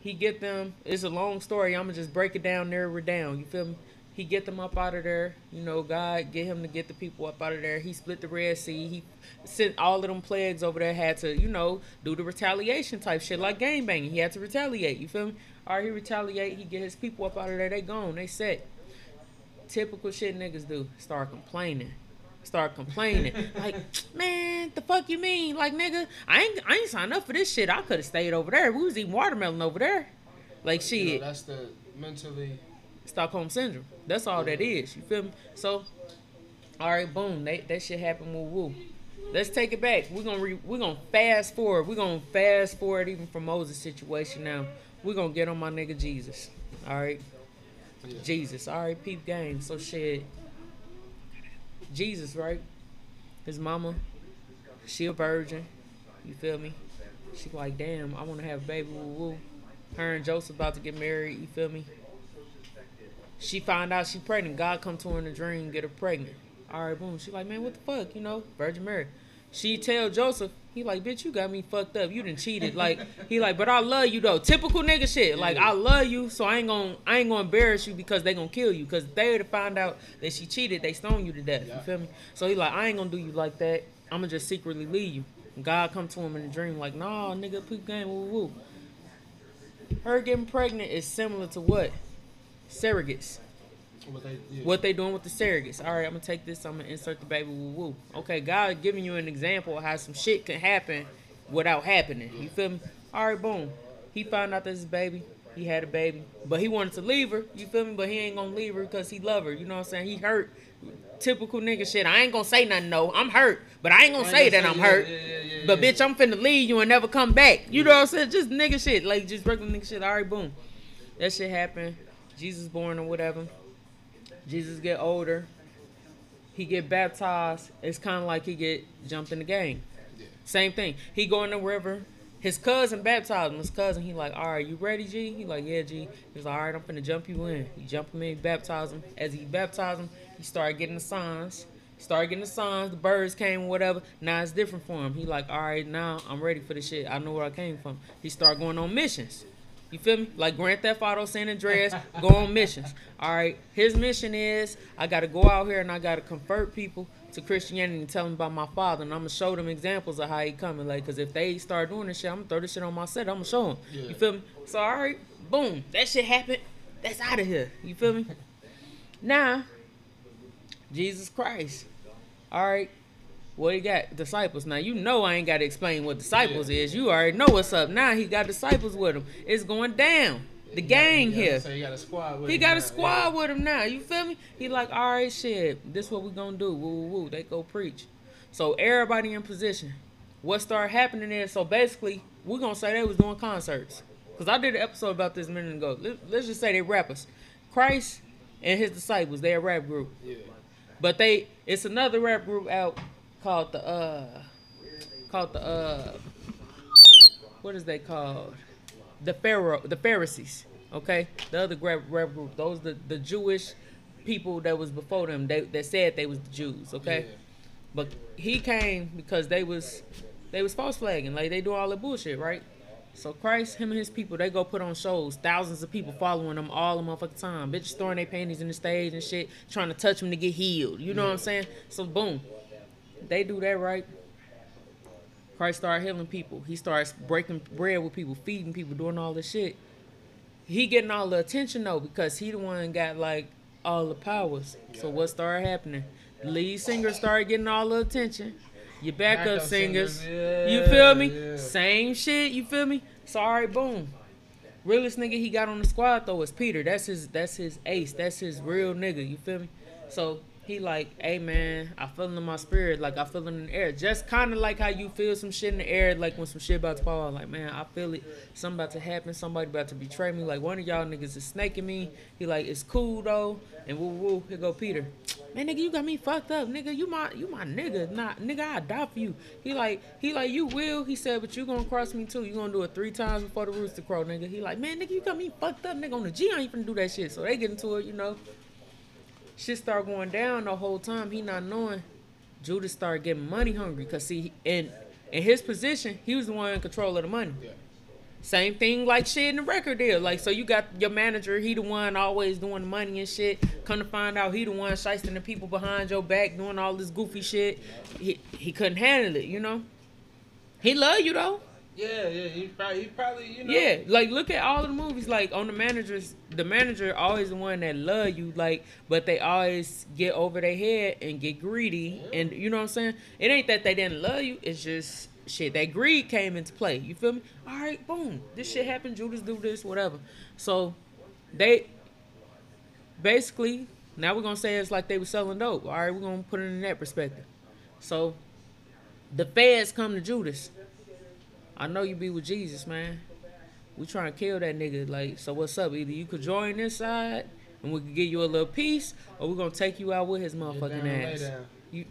He get them. It's a long story. I'ma just break it down, narrow it down. You feel me? He get them up out of there. You know, God get him to get the people up out of there. He split the Red Sea. He sent all of them plagues over there. Had to, you know, do the retaliation type shit like game banging. He had to retaliate. You feel me? All right, he retaliate. He get his people up out of there. They gone. They set. Typical shit niggas do. Start complaining. Start complaining. like, man, the fuck you mean? Like, nigga, I ain't I ain't signed up for this shit. I could have stayed over there. We was eating watermelon over there. Like shit. You know, that's the mentally. Stockholm syndrome. That's all that is. You feel me? So, all right, boom. That that shit happened. Woo woo. Let's take it back. We're gonna re, we're gonna fast forward. We're gonna fast forward even from Moses' situation. Now we're gonna get on my nigga Jesus. All right, Yeah. Jesus. All right, peep game. So shit. Jesus, right? His mama, she a virgin. You feel me? She like, damn, I want to have a baby. Woo woo. Her and Joseph about to get married. You feel me? She find out she pregnant. God come to her in a dream, get her pregnant. All right, boom. She like, man, what the fuck? You know, Virgin Mary. She tell Joseph, he like, bitch, you got me fucked up. You done cheated. Like, he like, but I love you though. Typical nigga shit. Like, I love you, so I ain't gonna, I ain't gonna embarrass you because they gonna kill you. Cause if they to find out that she cheated, they stone you to death. You feel me? So he like, I ain't gonna do you like that. I'm gonna just secretly leave you. God come to him in a dream like, nah, nigga, poop game, woo woo. Her getting pregnant is similar to what? Surrogates. What they, yeah. What they doing with the surrogates? All right, I'm gonna take this. I'm gonna insert the baby woo woo. Okay, God giving you an example of how some shit can happen without happening. You feel me? All right, boom. He found out this is baby. He had a baby, but he wanted to leave her. You feel me? But he ain't gonna leave her because he love her. You know what I'm saying? He hurt. Typical nigga shit. I ain't gonna say nothing. No, I'm hurt, but I ain't gonna I say that gonna I'm say, hurt. yeah, yeah, yeah, But yeah. bitch, I'm finna leave you and never come back. You know what I'm saying? Just nigga shit. Like just regular nigga shit. All right, boom. That shit happened. Jesus born or whatever. Jesus get older. He get baptized. It's kind of like he get jumped in the game. Yeah. Same thing. He go in the river. His cousin baptized him. His cousin, he like, all right, you ready, G? He like, yeah, G. He's like, all right, I'm finna jump you in. He jump him in, baptize him. As he baptized him, he started getting the signs. Started getting the signs. The birds came, whatever. Now it's different for him. He like, all right, now I'm ready for the shit. I know where I came from. He started going on missions. You feel me? Like Grand Theft Auto San Andreas, go on missions. All right, his mission is I got to go out here and I got to convert people to Christianity and tell them about my father, and I'm gonna show them examples of how he coming. Like, cause if they start doing this shit, I'm gonna throw this shit on my set. I'm gonna show them. Yeah. You feel me? So all right, boom, that shit happened. That's out of here. You feel me? now, Jesus Christ. All right. What he got? Disciples. Now you know I ain't gotta explain what disciples Yeah. is. You already know what's up. Now he got disciples with him. It's going down. The gang Yeah, here. So he got a squad with He him got now, a squad yeah. with him now. You feel me? He like, all right, shit. This what we gonna do. Woo, woo, woo. They go preach. So everybody in position. What started happening is so basically we gonna say they was doing concerts. Cause I did an episode about this a minute ago. Let, let's just say they rappers. Christ and his disciples. They a rap group. Yeah. But they it's another rap group out called the uh called the uh, what is they called? The Pharaoh, the Pharisees. Okay, the other grab group. Those the the Jewish people that was before them. They that said they was the Jews. Okay, Yeah. but he came because they was they was false flagging. Like they do all the bullshit, right? So Christ, him and his people, they go put on shows. Thousands of people following them all the motherfucking time. Bitches throwing their panties in the stage and shit, trying to touch them to get healed. You know what I'm saying? So boom, they do that right. Christ started healing people. He starts breaking bread with people, feeding people, doing all this shit. He getting all the attention though because he the one got like all the powers. So what started happening? The lead singer started getting all the attention. Your backup, singers, singers, you feel me? yeah. Same shit. You feel me? Sorry, boom. Realest nigga he got on the squad though is Peter. That's his. That's his ace. That's his real nigga. You feel me? So he like, hey man, I feel in my spirit. Like I feel in the air. Just kind of like how you feel some shit in the air. Like when some shit about to fall. Like man, I feel it. Something about to happen. Somebody about to betray me. Like one of y'all niggas is snaking me. He like, it's cool though. And woo woo. Here go Peter. Man, nigga, you got me fucked up, nigga. You my, you my nigga. Nah, nigga, I die for you. He like, he like, you will. He said, but you gonna cross me too. You gonna do it three times before the rooster crow, nigga. He like, man, nigga, you got me fucked up, nigga. On the G, I ain't finna do that shit. So they get into it, you know. Shit start going down the whole time. He not knowing. Judas started getting money hungry, cause see, in in his position, he was the one in control of the money. Yeah. Same thing like shit in the record deal. Like so you got your manager, he the one always doing the money and shit. Come to find out he the one shysting the people behind your back doing all this goofy shit. He he couldn't handle it, you know? He love you though. Yeah, yeah. He probably, he probably, you know. Yeah, like look at all the movies. Like on the managers, the manager always the one that love you. Like, but they always get over their head and get greedy. And you know what I'm saying? It ain't that they didn't love you. It's just shit. That greed came into play. You feel me? All right, boom. This shit happened. Judas do this, whatever. So they basically now we're gonna say it's like they were selling dope. All right, we're gonna put it in that perspective. So the feds come to Judas. I know you be with Jesus, man. We trying to kill that nigga. Like, so what's up? Either you could join this side and we could give you a little piece, or we're gonna take you out with his Get motherfucking ass. You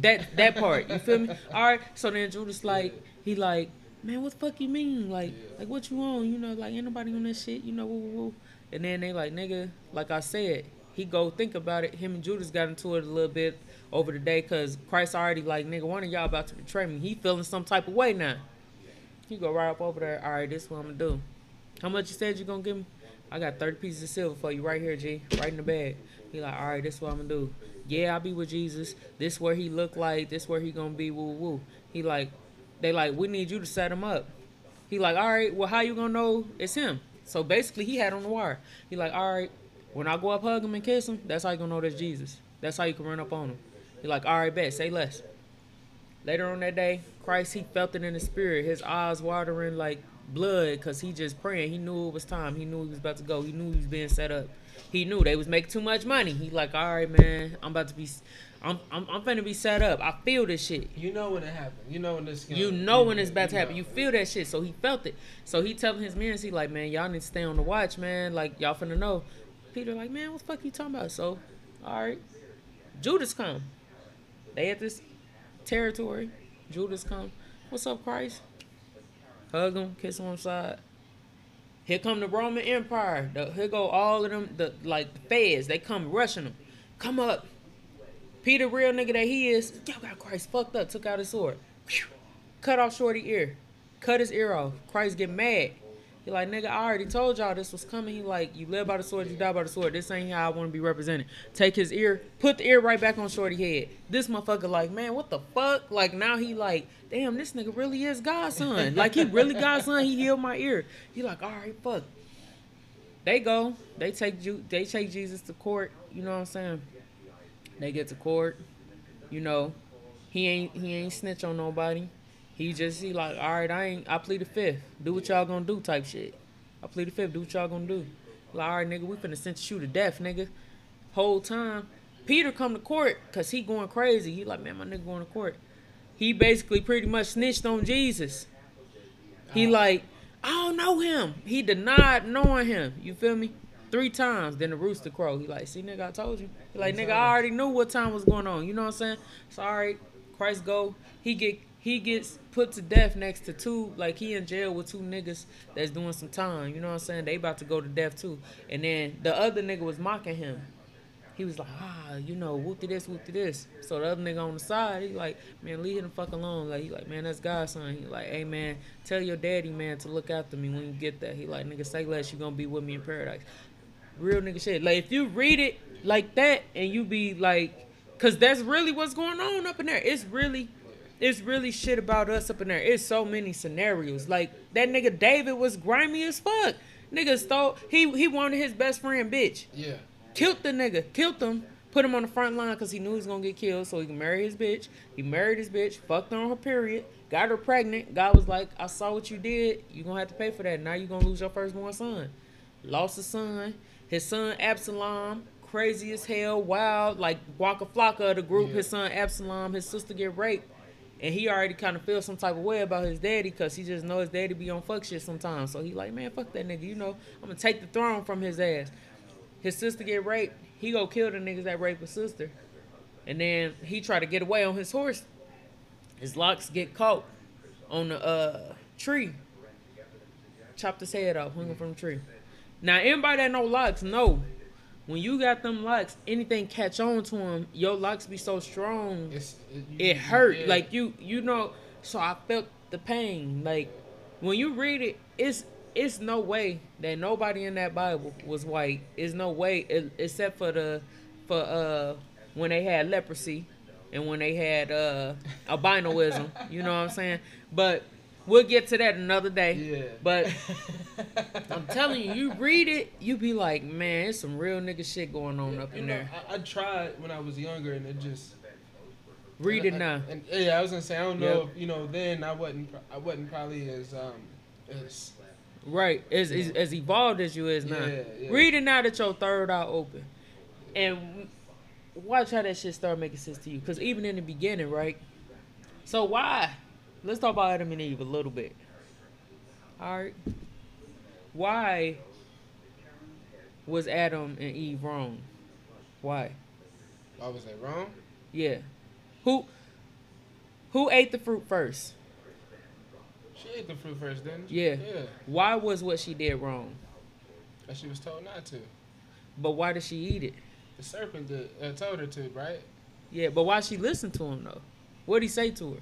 that that part, you feel me? All right. So then Judas like he like, man, what the fuck you mean? Like, like what you on? You know, like ain't nobody on that shit. You know, woo, woo, woo. And then they like, nigga, like I said, he go think about it. Him and Judas got into it a little bit over the day because Christ already like, nigga, one of y'all about to betray me. He feeling some type of way now. He go right up over there. All right, this is what I'm gonna do. How much you said you gonna give me? I got 30 pieces of silver for you right here, G. Right in the bag. He like, all right, this is what I'm gonna do. Yeah, I'll be with Jesus. This where he look like. This where he gonna be. Woo woo. He like, they like, we need you to set him up. He like, all right, well, how you gonna know it's him? So basically, he had on the wire. He like, all right, when I go up hug him and kiss him, that's how you gonna know that's Jesus. That's how you can run up on him. He like, all right, bet, say less. Later on that day, Christ, he felt it in the spirit. His eyes watering like blood because he just praying. He knew it was time. He knew he was about to go. He knew he was being set up. He knew they was making too much money. He like, all right, man, I'm about to be, I'm, I'm, I'm finna be set up. I feel this shit. You know when it happened. You know when this. Gonna, You know when it's about to happen. know. You feel that shit. So he felt it. So he telling his men, he like, man, y'all need to stay on the watch, man. Like y'all finna know. Peter like, man, what the fuck you talking about? So, all right, Judas come. They at this territory. Judas come. What's up, Christ? Hug him, kiss him on the side. Here come the Roman Empire. The, here go all of them. The like the feds. They come rushing him. Come up. Peter, real nigga that he is, y'all got Christ fucked up. Took out his sword. Cut off Shorty ear. Cut his ear off. Christ get mad. He like, nigga, I already told y'all this was coming. He like, you live by the sword, you die by the sword. This ain't how I want to be represented. Take his ear, put the ear right back on Shorty head. This motherfucker like, man, what the fuck? Like now he like, damn, this nigga really is God's son. like he really God's son. He healed my ear. He like, all right, fuck. They go. They take Ju- They take Jesus to court. You know what I'm saying? They get to court. You know, he ain't he ain't snitch on nobody. He just he like, all right, I ain't I plead the fifth. Do what y'all gonna do type shit. I plead the fifth. Do what y'all gonna do. Like, all right, nigga, we finna sentence you to death, nigga. Whole time, Peter come to court cause he going crazy. He like, man, my nigga going to court. He basically pretty much snitched on Jesus. He oh. like, I don't know him. He denied knowing him. You feel me? Three times. Then the rooster crow. He like, see, nigga, I told you. He like, nigga, I already knew what time was going on. You know what I'm saying? Sorry, Christ go. He get he gets put to death next to two like he in jail with two niggas that's doing some time. You know what I'm saying? They about to go to death too. And then the other nigga was mocking him. He was like, ah, you know, whoopty this, whoopty this. So the other nigga on the side, he like, man, leave him the fuck alone. Like he like, man, that's God's son. He like, hey man, tell your daddy man to look after me when you get there. He like, nigga, say less, you gonna be with me in paradise. Real nigga shit. Like if you read it like that and you be like, cause that's really what's going on up in there. It's really it's really shit about us up in there. It's so many scenarios. Like that nigga David was grimy as fuck. Nigga stole he he wanted his best friend bitch. Yeah. Killed the nigga. Killed him. Put him on the front line because he knew he was gonna get killed so he can marry his bitch. He married his bitch, fucked her on her period, got her pregnant. God was like, I saw what you did. you gonna have to pay for that. Now you gonna lose your firstborn son. Lost a son. His son Absalom, crazy as hell, wild, like Waka Flocka of the group. Yeah. His son Absalom, his sister get raped and he already kind of feels some type of way about his daddy because he just know his daddy be on fuck shit sometimes. So he like, man, fuck that nigga. You know, I'm gonna take the throne from his ass. His sister get raped. He go kill the niggas that raped his sister, and then he try to get away on his horse. His locks get caught on the uh, tree. Chopped his head off, hung him from the tree. Now anybody that know locks know when you got them locks, anything catch on to them, your locks be so strong It's it, you- it hurt. yeah. like you you know so i felt the pain. Like when you read it it's it's no way that nobody in that bible was white. It's no way e- except for the for uh when they had leprosy and when they had uh albinoism. You know what i'm saying? But we'll get to that another day Yeah. but i'm telling you you read it you be like man it's some real nigga shit going on up in know, there I, I tried when I was younger, and it just read it I- now And yeah, I was gonna say I don't know. Yep. If, you know, then I wasn't. I wasn't probably as um as Right, as, as as evolved as you is now. Yeah, yeah. Read it now that your third eye open, and watch how that shit start making sense to you. Cause even in the beginning, right? So why? Let's talk about Adam and Eve a little bit. All right. Why was Adam and Eve wrong? Why? Why was they wrong. Yeah. Who who ate the fruit first? She ate the fruit first, didn't she? Yeah. Yeah. Why was what she did wrong? And she was told not to. But why did she eat it? The serpent did, uh, told her to, right? Yeah, but why she listen to him though? What did he say to her?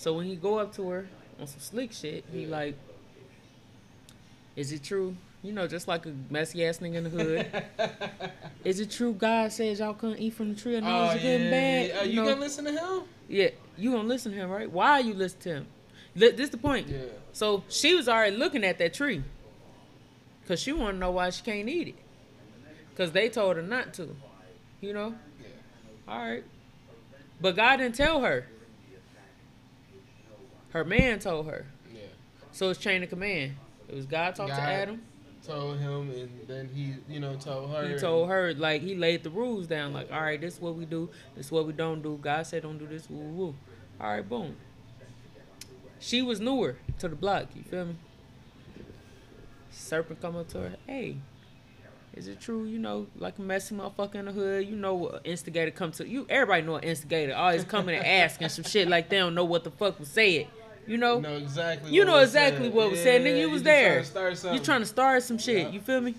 I don't know. So when he go up to her on some slick shit, he Yeah. like, "Is it true? You know, just like a messy ass nigga in the hood. Is it true God says y'all couldn't eat from the tree of knowledge of good and bad? yeah. Uh, you know? gonna listen to him? yeah, you gonna listen to him, right? Why you listen to him? This is the point. Yeah. So she was already looking at that tree, cause she want to know why she can't eat it, cause they told her not to. You know. Yeah. All right. But God didn't tell her. Her man told her. Yeah. So it's chain of command. It was God talked to Adam. Told him, and then he, you know, told her. He told her like he laid the rules down. Like, all right, this is what we do. This is what we don't do. God said don't do this. Woo woo. All right, boom. She was newer to the block. You feel me? Serpent come up to her. Hey, is it true? You know, like a messy motherfucker in the hood. You know, what instigator come to you. Everybody know an instigator. Always coming and asking some shit like they don't know what the fuck was said. You know. You know exactly. You what know was exactly said. what was said, nigga. You was there. trying to start something. You trying to start some shit. Yeah. You feel me?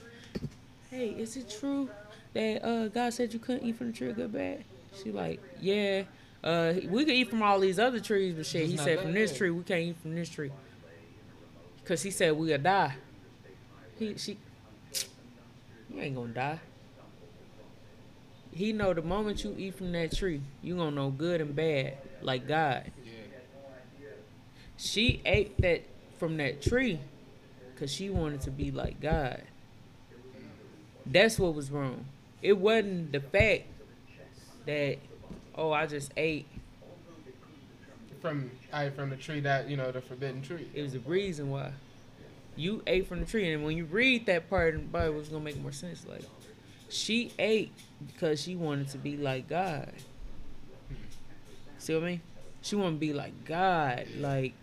Hey, is it true that uh, God said you couldn't eat from the tree of good bad? She like, yeah. Uh, we could eat from all these other trees, but shit, he said from this good. tree we can't eat from this tree. Cause he said we'll die. He she, you ain't gonna die. He know the moment you eat from that tree, you gonna know good and bad, like God. Yeah. She ate that from that tree because she wanted to be like God. That's what was wrong. It wasn't the fact that, oh, I just ate. From I from the tree that you know the forbidden tree. It was the reason why. You ate from the tree. And when you read that part in the Bible, it's going to make more sense. Like, she ate because she wanted to be like God. Hmm. See what I mean? She wanted to be like God. Like,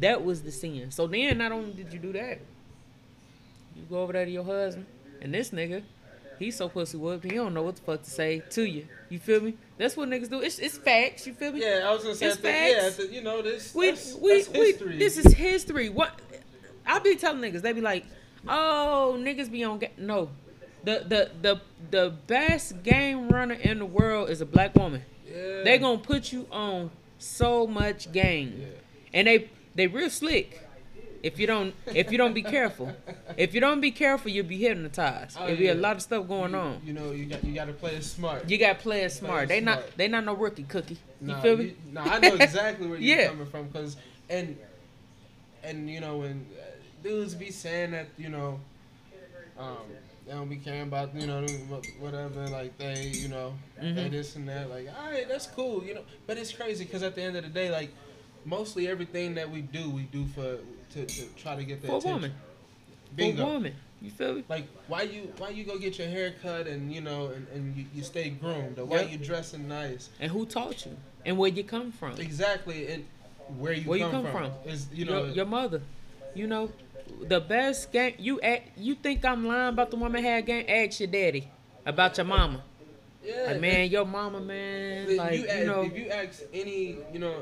that was the sin. So then, not only did you do that, you go over there to your husband, and this nigga He's so pussy whooped. He don't know what the fuck to say to you. You feel me? That's what niggas do. It's it's facts. You feel me? Yeah, I was gonna say, It's think, yeah, you know, this, we that's, we that's we this is history. What I be telling niggas, they be like, "Oh, niggas be on ga-. no." The the the the best game runner in the world is a black woman. yeah. They gonna put you on so much game, Yeah. and they they real slick. If you don't if you don't be careful, if you don't be careful, you'll be hypnotized. Oh, There'll be a lot of stuff going you, on. You know, you got you got to play it smart. You got to play it smart. They not they not no rookie cookie. You Nah, feel me? you- nah, I know exactly where you're Yeah. coming from, cause and and you know when uh, dudes be saying that you know, um, they don't be caring about you know whatever, like they you know they Mhm. this and that, like all right, that's cool, you know. But it's crazy, cause at the end of the day, like mostly everything that we do, we do for to, to try to get the For attention. woman. For woman. You feel me? Like why you why you go get your hair cut and you know and, and you, you stay groomed or why Yep. you dressing nice And who taught you? And where you come from? exactly and where you Where you come, come from, from? is you know your, your mother. You know, the best game. You act. You think I'm lying about the woman had game? Ask your daddy about your mama. yeah Like man, your mama, man. Like you, you, know. if you ask any you know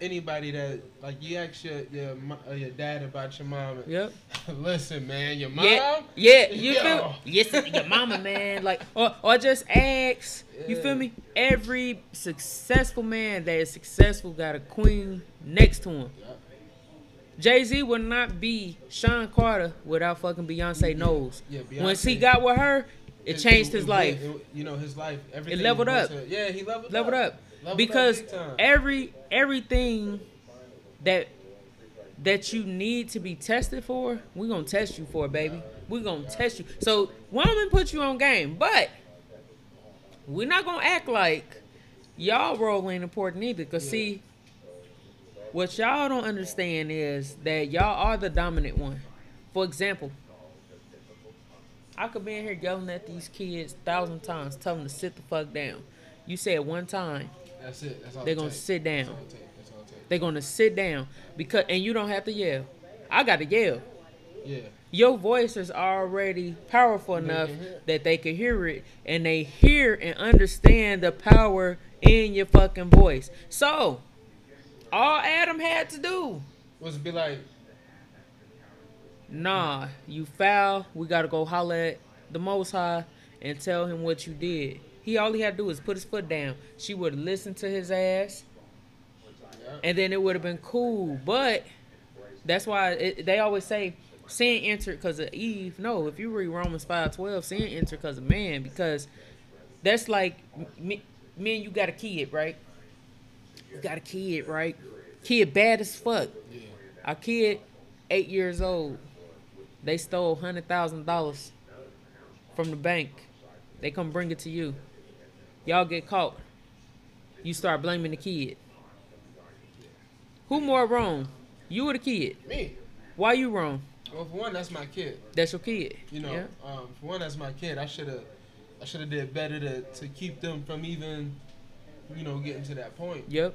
anybody that like you ask your your, uh, your dad about your mom Yep. listen man your mom Yeah, yeah, you Yo. feel yes, your mama, man. Like, or or just ask. You feel me? Every successful man that is successful got a queen next to him. Jay Z would not be Sean Carter without fucking Beyonce knows. yeah Once he got with her, it changed his it- life. it- you know his life everything it leveled up. to- yeah he leveled Leveled up. Leveled up big time. every everything that that you need to be tested for, we're gonna test you for, baby. We're gonna test you. So woman put you on game, but we're not gonna act like y'all role ain't important either. Cause Yeah. see, what y'all don't understand is that y'all are the dominant one. For example, I could be in here yelling at these kids thousand times, tell them to sit the fuck down. You say it one time, that's it that's all they're gonna takes. sit that's down. all it. That's all. They're gonna sit down because, and you don't have to yell. I gotta yell. yeah Your voice is already powerful They enough can hear it. that they can hear it, and they hear and understand the power in your fucking voice. So, all Adam had to do, was be like nah, you foul. We gotta go holler at the Most High and tell him what you did. He all he had to do was put his foot down. She would have listened to his ass. and then it would have been cool. But that's why it, they always say sin entered because of Eve. No, if you read Romans five twelve, sin entered because of man. Because that's like me, me and you got a kid, right? You got a kid, right? Kid bad as fuck. Our kid, eight years old, they stole hundred thousand dollars from the bank. They come bring it to you. Y'all get caught. You start blaming the kid. Who more wrong? You or the kid? me Why you wrong? well for one that's my kid That's your kid. You know, Yeah. um, for one, that's my kid. I should have, I should have did better to, to keep them from even, you know, getting to that point. Yep.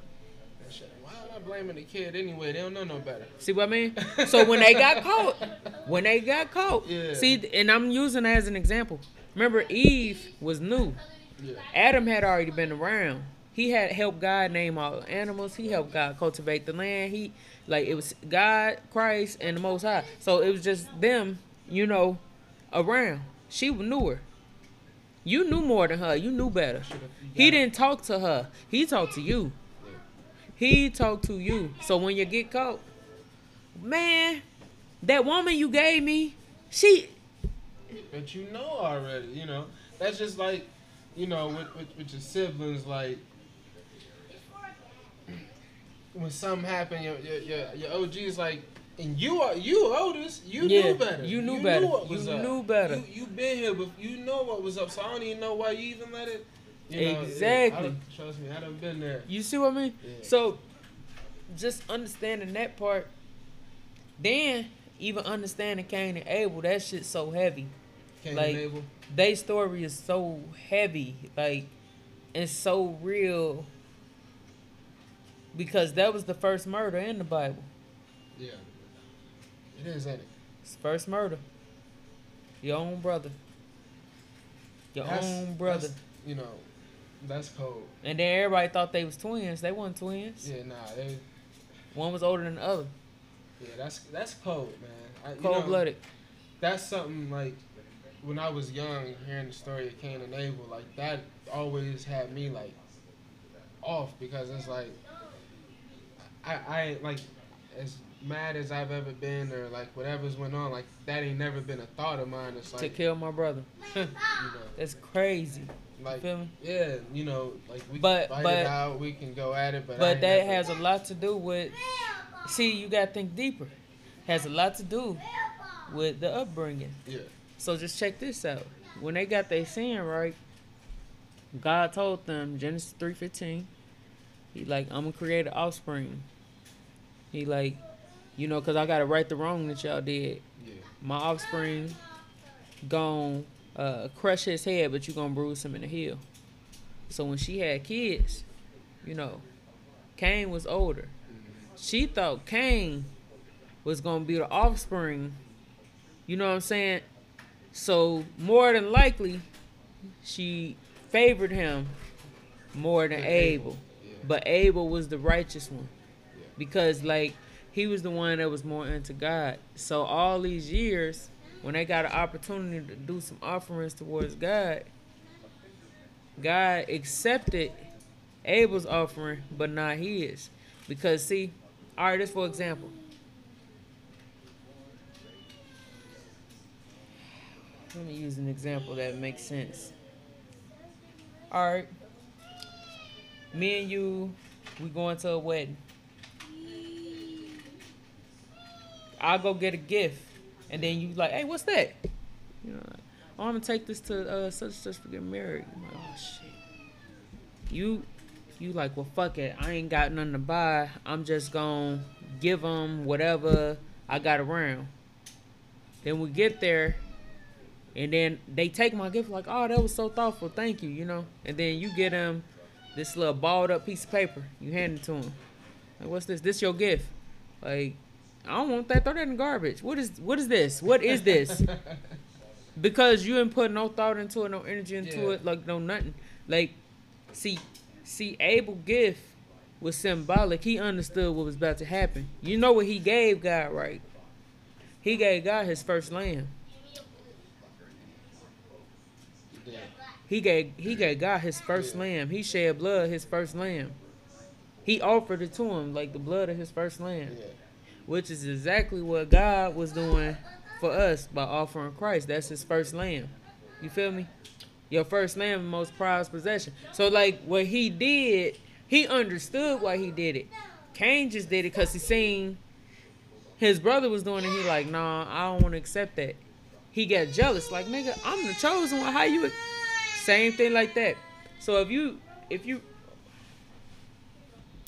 Why am I blaming the kid anyway? They don't know no better. See what I mean? So when they got caught, when they got caught, Yeah. see, and I'm using that as an example. Remember, Eve was new. Yeah, Adam had already been around. He had helped God name all the animals. He helped God cultivate the land. He like it was God, Christ, and the Most High. So it was just them, you know, around. She knew her. You knew more than her. You knew better. He didn't talk to her. He talked to you. He talked to you. So when you get caught, man, that woman you gave me, she But you know already. You know, that's just like, you know, with, with, with your siblings, like. When something happened, your your your, your OG is like, and you are you oldest, you Yeah, knew better. you knew better. what You up. knew better. You you been here, but you know what was up. So I don't even know why you even let it. You know, Exactly. I done- trust me, I done been there. You see what I mean? Yeah. So, just understanding that part, then even understanding Cain and Abel, that shit's so heavy. Cain like-. They story is so heavy, like, and so real. Because that was the first murder in the Bible. Yeah. It is, ain't it? It's the first murder. Your own brother. Your That's- own brother. you know, that's cold. And then everybody thought they was twins. They weren't twins. Yeah, nah, they, One was older than the other. yeah, that's that's cold, man. I, you Cold know, blooded. That's something like when I was young, hearing the story of Cain and Abel, like that always had me like off because it's like I I ain't, like as mad as I've ever been or like whatever's went on, like that ain't never been a thought of mine. It's like to kill my brother. you know, That's crazy. like feel me? yeah, you know, like we But- can fight but- it out, we can go at it, but But ain't that never- has a lot to do with. See, you gotta think deeper. Has a lot to do with the upbringing. yeah, So just check this out. When they got their sin right, God told them Genesis three fifteen. He like I'm gonna create an offspring. He like, you know, cause I gotta right the wrong that y'all did. yeah, My offspring gon' uh, crush his head, but you gonna bruise him in the heel. So when she had kids, you know, Cain was older. She thought Cain was gonna be the offspring. You know what I'm saying? So more than likely, she favored him more than Abel. Abel, yeah. But Abel was the righteous one. Yeah. Because like he was the one that was more into God. So all these years, when they got an opportunity to do some offerings towards God, God accepted Abel's offering, but not his. Because see, all right, this for example. Let me use an example that makes sense. All right. Me and you, we going to a wedding. I'll go get a gift, and then you like, hey, what's that? You know, like, oh, I'm gonna take this to uh, such and such for getting married. I'm like, oh shit. You, you like, well, fuck it. I ain't got nothing to buy. I'm just gonna give them whatever I got around. Then we get there, and then they take my gift like, oh, that was so thoughtful. Thank you, you know. And then you get them this little balled up piece of paper. You hand it to them. Like, what's this? This your gift? Like, I don't want that. Throw that in the garbage. What is what is this? What is this? because you didn't put no thought into it, no energy into Yeah. it, like no nothing. Like, see, see, Abel gift was symbolic. He understood what was about to happen. You know what he gave God, right? He gave God his first lamb. He gave he gave God his first Yeah. lamb. He shed blood his first lamb. He offered it to him like the blood of his first lamb, yeah, which is exactly what God was doing for us by offering Christ. That's his first lamb. You feel me? Your first lamb, most prized possession. So like what he did, he understood why he did it. Cain just did it because he seen his brother was doing it. He like, nah, I don't want to accept that. He got jealous, like nigga, I'm the chosen one. How you? Same thing like that. So if you if you